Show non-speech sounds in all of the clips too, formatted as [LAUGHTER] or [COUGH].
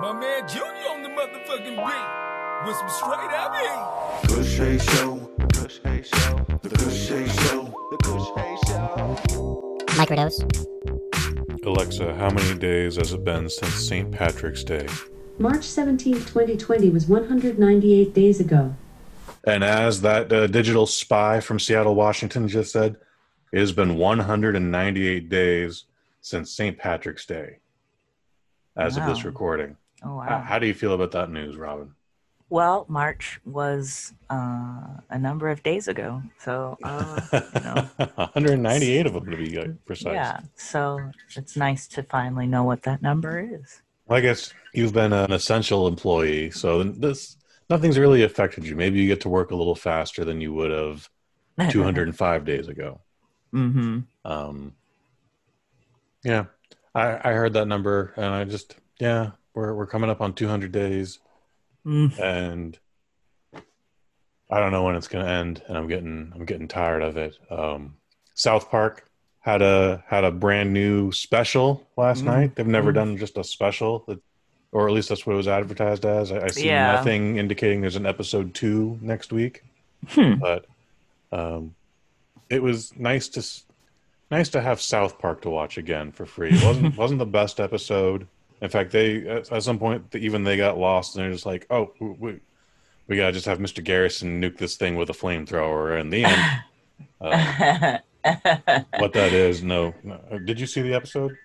My man Junior on the motherfucking beat with some straight up heat. Kush Hay Show. Kush Hay Show. The Kush Hay Show. The Kush Hay Show. Microdose. Alexa, how many days has it been since St. Patrick's Day? March 17, 2020 was 198 days ago. And as that uh, digital spy from Seattle, Washington just said, it has been 198 days since St. Patrick's Day as of this recording. Oh How, wow. how do you feel about that news, Robin? Well, March was uh, a number of days ago, so uh, you know, [LAUGHS] 198 of them to be uh, precise. yeah. So it's nice to finally know what that number is. Well, I guess you've been an essential employee, so this nothing's really affected you. Maybe you get to work a little faster than you would have [LAUGHS] 205 days ago. mm-hmm. Um, yeah, I, I heard that number, and I just yeah, we're we're coming up on 200 days, Mm. and I don't know when it's going to end, and I'm getting I'm getting tired of it. Um, South Park had a had a brand new special last Mm. night. They've never Mm. done just a special, that, or at least that's what it was advertised as. I, I see Yeah. nothing indicating there's an episode two next week Hmm. but um, it was nice to nice to have South Park to watch again for free. It wasn't [LAUGHS] wasn't the best episode. In fact, they at, some point even they got lost and they're just like, oh, we we gotta just have Mr. Garrison nuke this thing with a flamethrower. And the end, [LAUGHS] uh, what that is, no, no. Did you see the episode?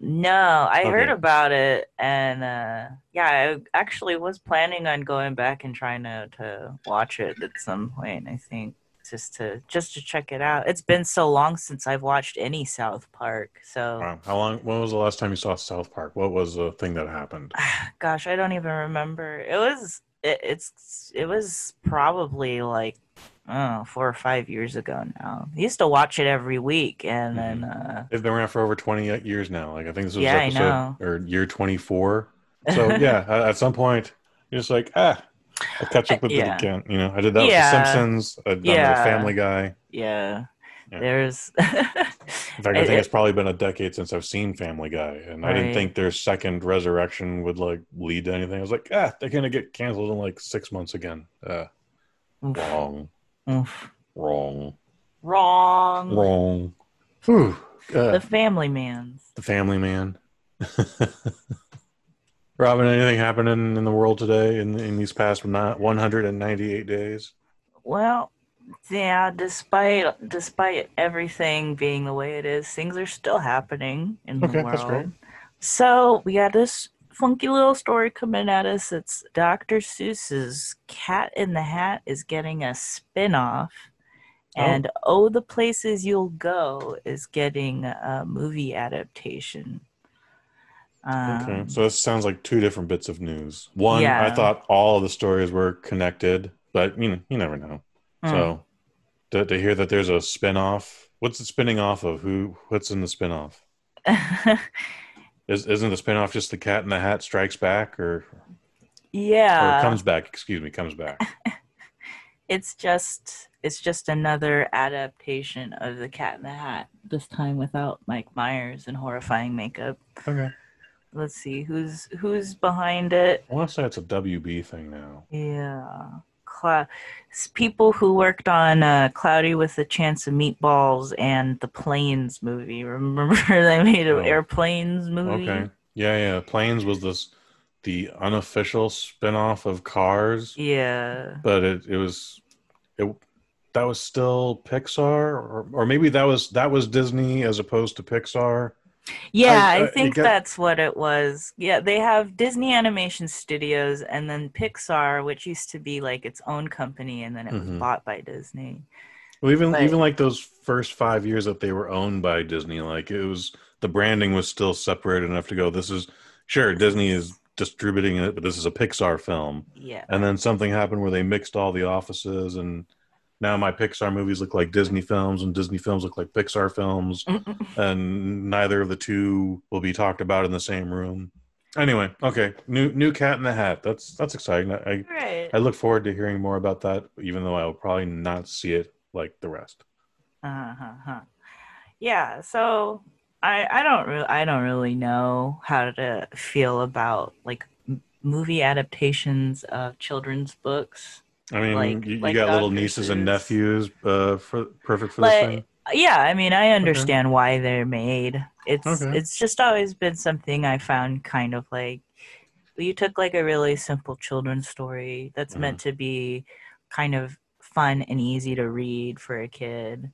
no, I heard about it, and uh, yeah, I actually was planning on going back and trying to, to watch it at some point. I think just to just to check it out. It's been so long since I've watched any South Park, so. Wow. How long? When was the last time you saw South Park? What was the thing that happened? [SIGHS] gosh i don't even remember it was it, it's it was probably like oh, four or five years ago now i used to watch it every week and then uh They've been around for over 20 years now. Like I think this was Yeah, episode or year 24. [LAUGHS] So yeah, at some point you're just like, ah, I'll catch up with Yeah. it again. You know, I did that Yeah. with The Simpsons. Done it Yeah. with Family Guy. yeah, Yeah. there's [LAUGHS] In fact, I think it- it's probably been a decade since I've seen Family Guy, and I didn't think their second resurrection would like lead to anything. I was like, ah, they're gonna get canceled in like six months again. Uh, Oof. wrong, Oof. wrong, wrong wrong. Whew. Uh, the family man's The Family Man. [LAUGHS] Robin, anything happening in the world today in, in these past 198 days? well yeah despite despite everything being the way it is things are still happening in the Okay, world that's great. So we got this funky little story coming at us. It's Dr. Seuss's Cat in the Hat is getting a spin-off. Oh. And Oh, the Places You'll Go is getting a movie adaptation. Um, Okay, so this sounds like two different bits of news. One, I thought all of the stories were connected, but you know, you never know. mm. So to, to hear that there's a spin-off, what's it spinning off of? Who? What's in the spin-off? [LAUGHS] Is, isn't the spin-off just the Cat in the Hat Strikes Back, or yeah, or yeah, comes back? Excuse me, comes back. [LAUGHS] it's just it's just another adaptation of the Cat in the Hat. This time without Mike Myers and horrifying makeup. Okay, Let's see who's who's behind it. I want to say it's a WB thing now. Yeah. S- people who worked on uh, Cloudy with a Chance of Meatballs and the Planes movie. Remember [LAUGHS] they made an Oh. airplanes movie? Okay. Yeah, yeah. Planes was this the unofficial spin-off of Cars, Yeah. but it, it was it that was still Pixar or or maybe that was that was Disney as opposed to Pixar. Yeah, I- I, I- think that's what it was. Yeah, they have Disney Animation Studios and then Pixar, which used to be like its own company and then it Mhm. was bought by Disney. Well, even But- even like those first 5 years that they were owned by Disney, like it was the branding was still separated enough to go this is sure Disney is distributing it, but this is a Pixar film. Yeah. And then something happened where they mixed all the offices and now my Pixar movies look like Disney films and Disney films look like Pixar films [LAUGHS] and neither of the two will be talked about in the same room. Anyway, okay, new new Cat in the Hat. That's that's exciting. I right. I look forward to hearing more about that, even though I will probably not see it like the rest. Uh-huh. Yeah, so I I don't really I don't really know how to feel about like movie adaptations of children's books. I mean, Like- you, you like got little nieces and nephews, uh, for perfect for this thing. yeah, I mean, I understand why they're made. It's Okay. it's just always been something I found kind of like you took like a really simple children's story that's Mhm. meant to be kind of fun and easy to read for a kid.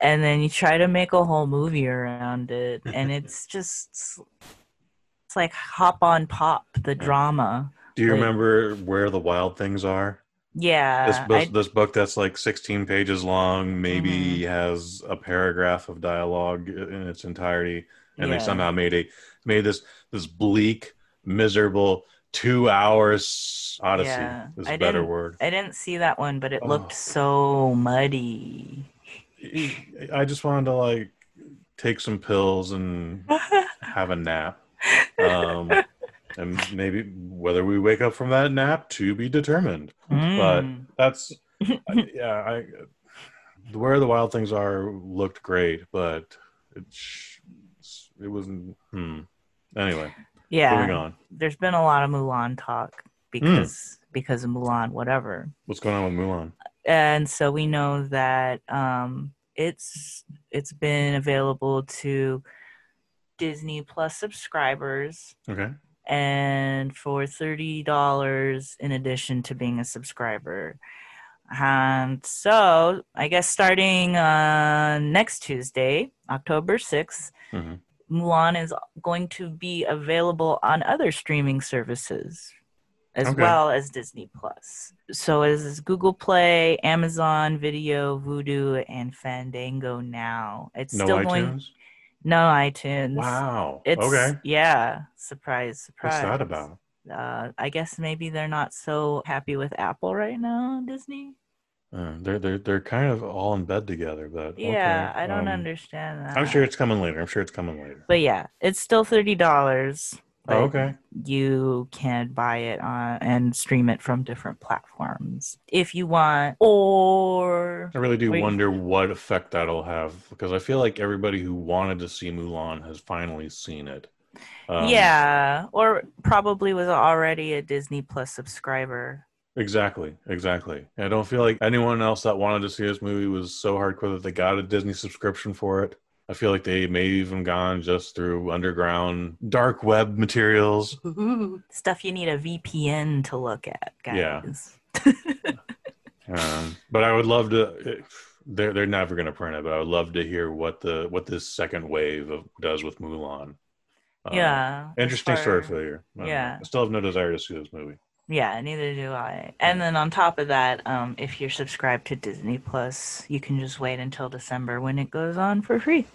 And then you try to make a whole movie around it and [LAUGHS] it's just it's like hop on pop the drama. Do you like- remember where the wild things are? Yeah. this book, I- this book that's like 16 pages long, maybe Mm-hmm. has a paragraph of dialogue in its entirety, and Yeah. they somehow made a made this this bleak, miserable two hours odyssey. Yeah, is I a better word. I didn't see that one, but it Oh. looked so muddy. I just wanted to like take some pills and [LAUGHS] have a nap. Um, and maybe whether we wake up from that nap to be determined. But Mm. that's [LAUGHS] yeah. I where the wild things are looked great, but it it wasn't. Hmm. Anyway, yeah, moving on. there's been a lot of Mulan talk because because of Mulan, whatever. What's going on with Mulan? And so we know that um, it's it's been available to Disney Plus subscribers, Okay. And for thirty dollars in addition to being a subscriber. And so, I guess starting uh, next Tuesday, October 6th, Mhm. Mulan is going to be available on other streaming services as Okay. well as Disney Plus. So it is Google Play, Amazon Video, Vudu, and Fandango now. It's No still iTunes. going no iTunes. Wow. It's okay. yeah, surprise, surprise. What's that about? Uh, I guess maybe they're not so happy with Apple right now, Disney. Uh, they're they're they're kind of all in bed together, but Yeah, okay. I don't Um, understand that. I'm sure it's coming later. I'm sure it's coming later. But yeah, it's still thirty dollars. Oh, okay. You can buy it on and stream it from different platforms if you want, or I really do Wait. wonder what effect that'll have because I feel like everybody who wanted to see Mulan has finally seen it. Um, yeah, or probably was already a Disney Plus subscriber. Exactly, exactly. I don't feel like anyone else that wanted to see this movie was so hardcore that they got a Disney subscription for it. I feel like they may have even gone just through underground dark web materials. [LAUGHS] Stuff you need a VPN to look at, guys. Yeah. [LAUGHS] Um, but I would love to. They're they're never going to print it, but I would love to hear what the what this second wave of does with Mulan. Um, yeah. interesting story far- year. I don't know. yeah. I still have no desire to see this movie. Yeah, neither do I. And then on top of that, um, if you're subscribed to Disney Plus, you can just wait until December when it goes on for free.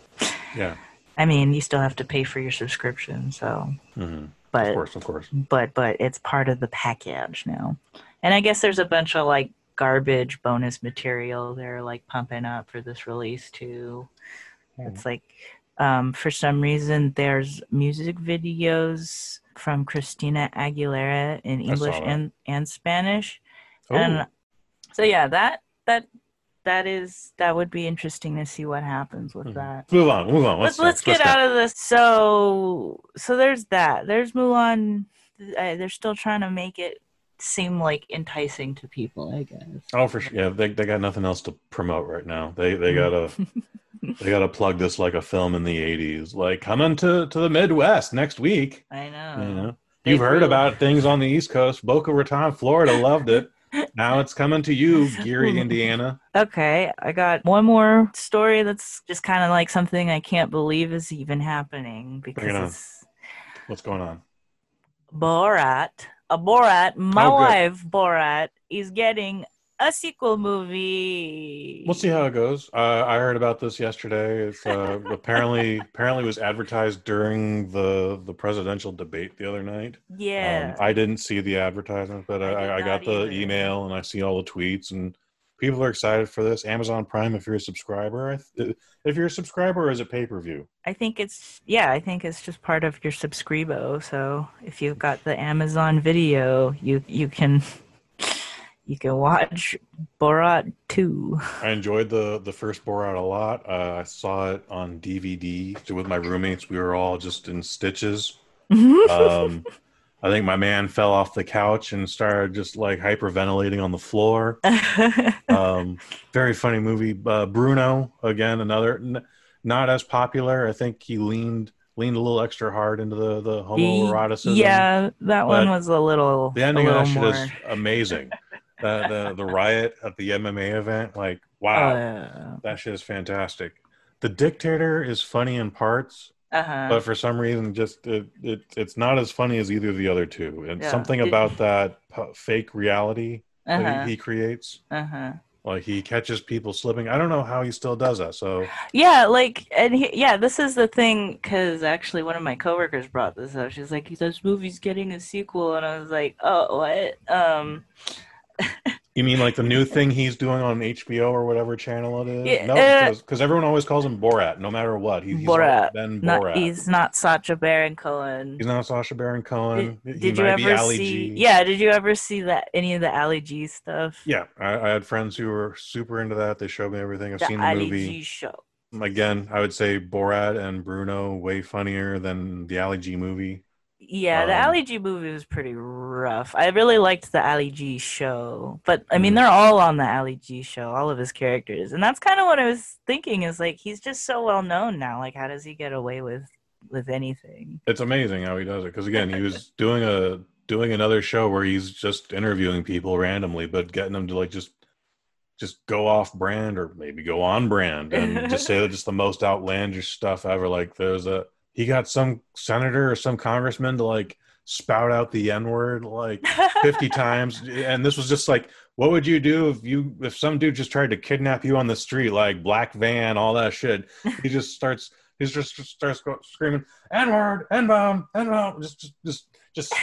Yeah, I mean, you still have to pay for your subscription, so Mm-hmm. but of course, of course. but but it's part of the package now. And I guess there's a bunch of like garbage bonus material they're like pumping up for this release too. It's like um, for some reason there's music videos from Christina Aguilera in English and and Spanish. Oh, And so yeah, that that that is that would be interesting to see what happens with Mhm. that. move on, move on. Let's let's get What's out of this. So so there's that. There's Mulan. They're still trying to make it seem like enticing to people. I guess. Oh, for sure. Yeah, they they got nothing else to promote right now. They they gotta [LAUGHS] they gotta plug this like a film in the '80s, like coming to to the Midwest next week. I know. You know, They you've heard about things on the East Coast. Boca Raton, Florida, loved it. Now it's coming to you, Gary, [LAUGHS] Indiana. Okay, I got one more story that's just kind of like something I can't believe is even happening because Bring it on. What's going on? Borat. A Borat. My Oh, wife Borat is getting a sequel movie. We'll see how it goes. Uh, I heard about this yesterday. It's uh, [LAUGHS] apparently apparently was advertised during the the presidential debate the other night. Yeah. Um, I didn't see the advertisement, but I I, I got the either. email and I see all the tweets and people are excited for this. Amazon Prime, if you're a subscriber, if you're a subscriber, or is it pay per view? I think it's yeah, I think it's just part of your subscribo. So if you've got the Amazon video, you you can you can watch Borat 2. I enjoyed the the first Borat a lot. Uh, I saw it on DVD with my roommates. We were all just in stitches. [LAUGHS] Um, I think my man fell off the couch and started just like hyperventilating on the floor. [LAUGHS] um, very funny movie. Uh, Bruno again, another n- not as popular. I think he leaned leaned a little extra hard into the the homoeroticism. yeah, that one was a little. the ending a of little that shit is amazing. [LAUGHS] the, the the riot at the MMA event, like wow, that shit is fantastic. The dictator is funny in parts, uh huh. but for some reason, just it, it it's not as funny as either of the other two. And Yeah. something about that fake reality Uh that he, he creates, Uh huh. like he catches people slipping. I don't know how he still does that. So Yeah, like, and he, yeah, this is the thing because actually one of my coworkers brought this up. She's like, "This movie's getting a sequel," and I was like, "Oh, what?" Um, [LAUGHS] you mean like the new thing he's doing on HBO or whatever channel it is? Yeah, no, uh, because everyone always calls him Borat, no matter what. He, he's Borat. not Borat. he's not Sacha Baron Cohen. He's not Sacha Baron Cohen. Did, did you ever see? G. Yeah, did you ever see that any of the Ali G stuff? Yeah, I, I had friends who were super into that. They showed me everything. I've the seen the Ali movie. G show. Again, I would say Borat and Bruno way funnier than the Ali G movie. Yeah, the Um, Ali G movie was pretty rough. I really liked the Ali G show, but I mean, Mhm. they're all on the Ali G show, all of his characters, and that's kind of what I was thinking. Is like he's just so well known now. Like, how does he get away with with anything? It's amazing how he does it. Because again, he was doing a doing another show where he's just interviewing people randomly, but getting them to like just just go off brand or maybe go on brand and just say [LAUGHS] just the most outlandish stuff ever. Like there's a he got some senator or some congressman to like spout out the N word like 50 [LAUGHS] times and this was just like what would you do if you if some dude just tried to kidnap you on the street like black van all that shit [LAUGHS] he just starts he just, just starts screaming n-word n-bomb n-bomb just just just, just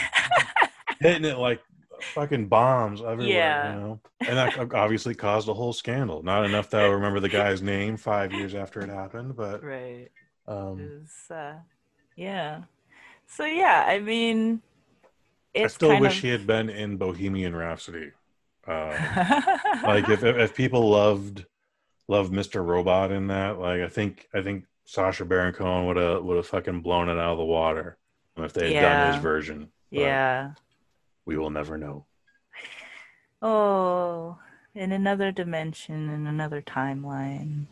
[LAUGHS] hitting it like fucking bombs everywhere Yeah. you know and that obviously caused a whole scandal not enough that i remember the guy's name five years after it happened but right. Um Is uh, yeah. So yeah, I mean, i still kind wish of... he had been in bohemian rhapsody uh, [LAUGHS] like if, if if people loved loved Mr. Robot in that, like I think I think Sacha Baron Cohen would have would have fucking blown it out of the water if they had done his version. But yeah. we will never know. Oh, in another dimension, in another timeline.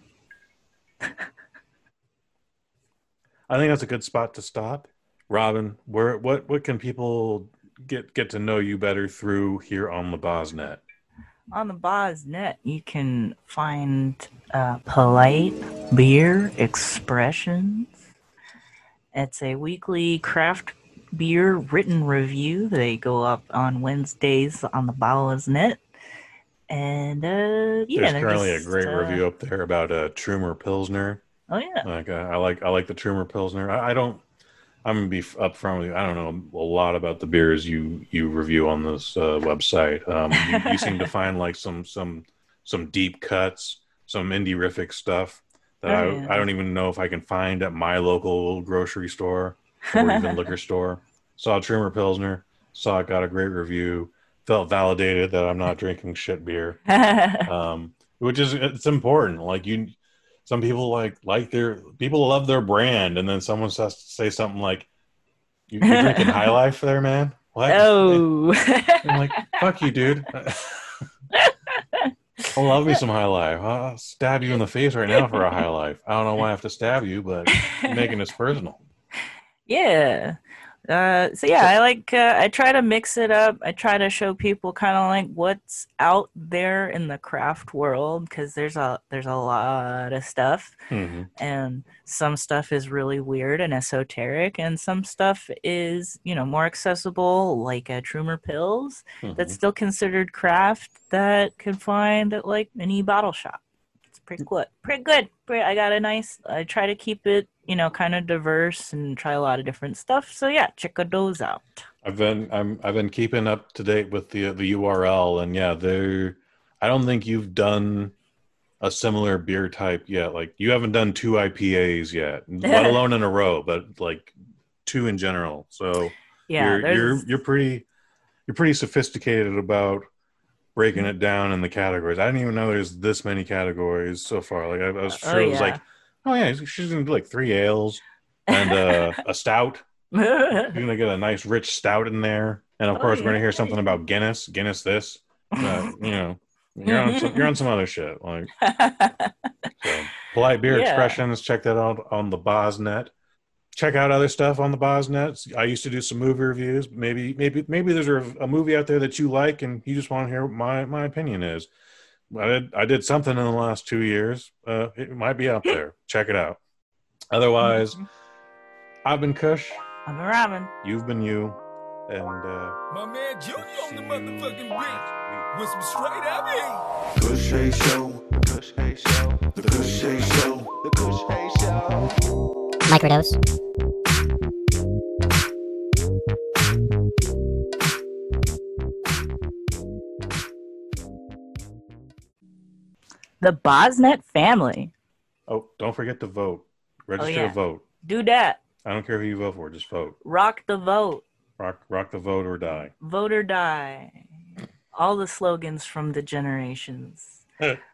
I think that's a good spot to stop. Robin, where what what can people get get to know you better through here on the Bosnet? On the Bosnet, you can find uh, polite beer expressions. It's a weekly craft beer written review. They go up on Wednesdays on the Bosnet. And uh, yeah, There's currently a great uh, review up there about a uh, Trumer Pilsner. Oh yeah, Like uh, I like I like the Trumer Pilsner. I, I don't. I'm gonna be upfront with you. I don't know a lot about the beers you you review on this uh, website. Um, you, you seem to [LAUGHS] find like some some some deep cuts, some indie rific stuff that Oh, I yeah. I don't even know if I can find at my local grocery store or even [LAUGHS] liquor store. Saw Trumer Pilsner. Saw it got a great review. Felt validated that I'm not drinking shit beer [LAUGHS] um, which is it's important. Like you, some people like like their people love their brand, and then someone says say something like, "You, you drinking High [LAUGHS] Life there, man?" What? oh. I'm like, "Fuck you, dude." I [LAUGHS] oh, love me some High Life. I'll stab you in the face right now for a High Life. I don't know why I have to stab you, but making this personal. [LAUGHS] Yeah. Uh, so yeah, I like uh, I try to mix it up. I try to show people kind of like what's out there in the craft world because there's a there's a lot of stuff, Mhm. and some stuff is really weird and esoteric, and some stuff is you know more accessible, like uh, Trumer Pils that's Mhm. still considered craft that can find at like any bottle shop. Pretty good. Pretty good. Pretty, I got a nice. I try to keep it, you know, kind of diverse and try a lot of different stuff. So yeah, check those out. I've been I'm I've been keeping up to date with the the URL and yeah, there I don't think you've done a similar beer type yet. Like you haven't done two IPAs yet, [LAUGHS] let alone in a row, but like two in general. So Yeah, you're you're you're pretty you're pretty sophisticated about breaking it down in the categories. I didn't even know there's this many categories so far. Like I, I was Oh, sure it was yeah. like, oh yeah, she's gonna do like three ales and uh, [LAUGHS] a stout. You're gonna get a nice rich stout in there, and of Oh, course we're gonna hear something about Guinness. Guinness this. Uh, you know, you're on some, you're on some other shit. Like [LAUGHS] so. polite beer Yeah. expressions. Check that out on the Bosnet. Check out other stuff on the Bosnets. I used to do some movie reviews. Maybe maybe maybe there's a, a movie out there that you like, and you just want to hear what my my opinion is. I did I did something in the last two years. Uh, it might be out [GASPS] there. Check it out. Otherwise, I've been Kush. I've been Robin. You've been you, and uh, My man Junior on the motherfucking beat with some straight up. Kush Hay Show. Kush Hay Show. The Kush Hay Show. The Kush Hay Show. Microdose. The Bosnet family. oh, don't forget to vote. Register yeah. to vote. Do that. I don't care who you vote for. Just vote. Rock the vote. Rock, rock the vote or die. Vote or die. All the slogans from the generations. [LAUGHS]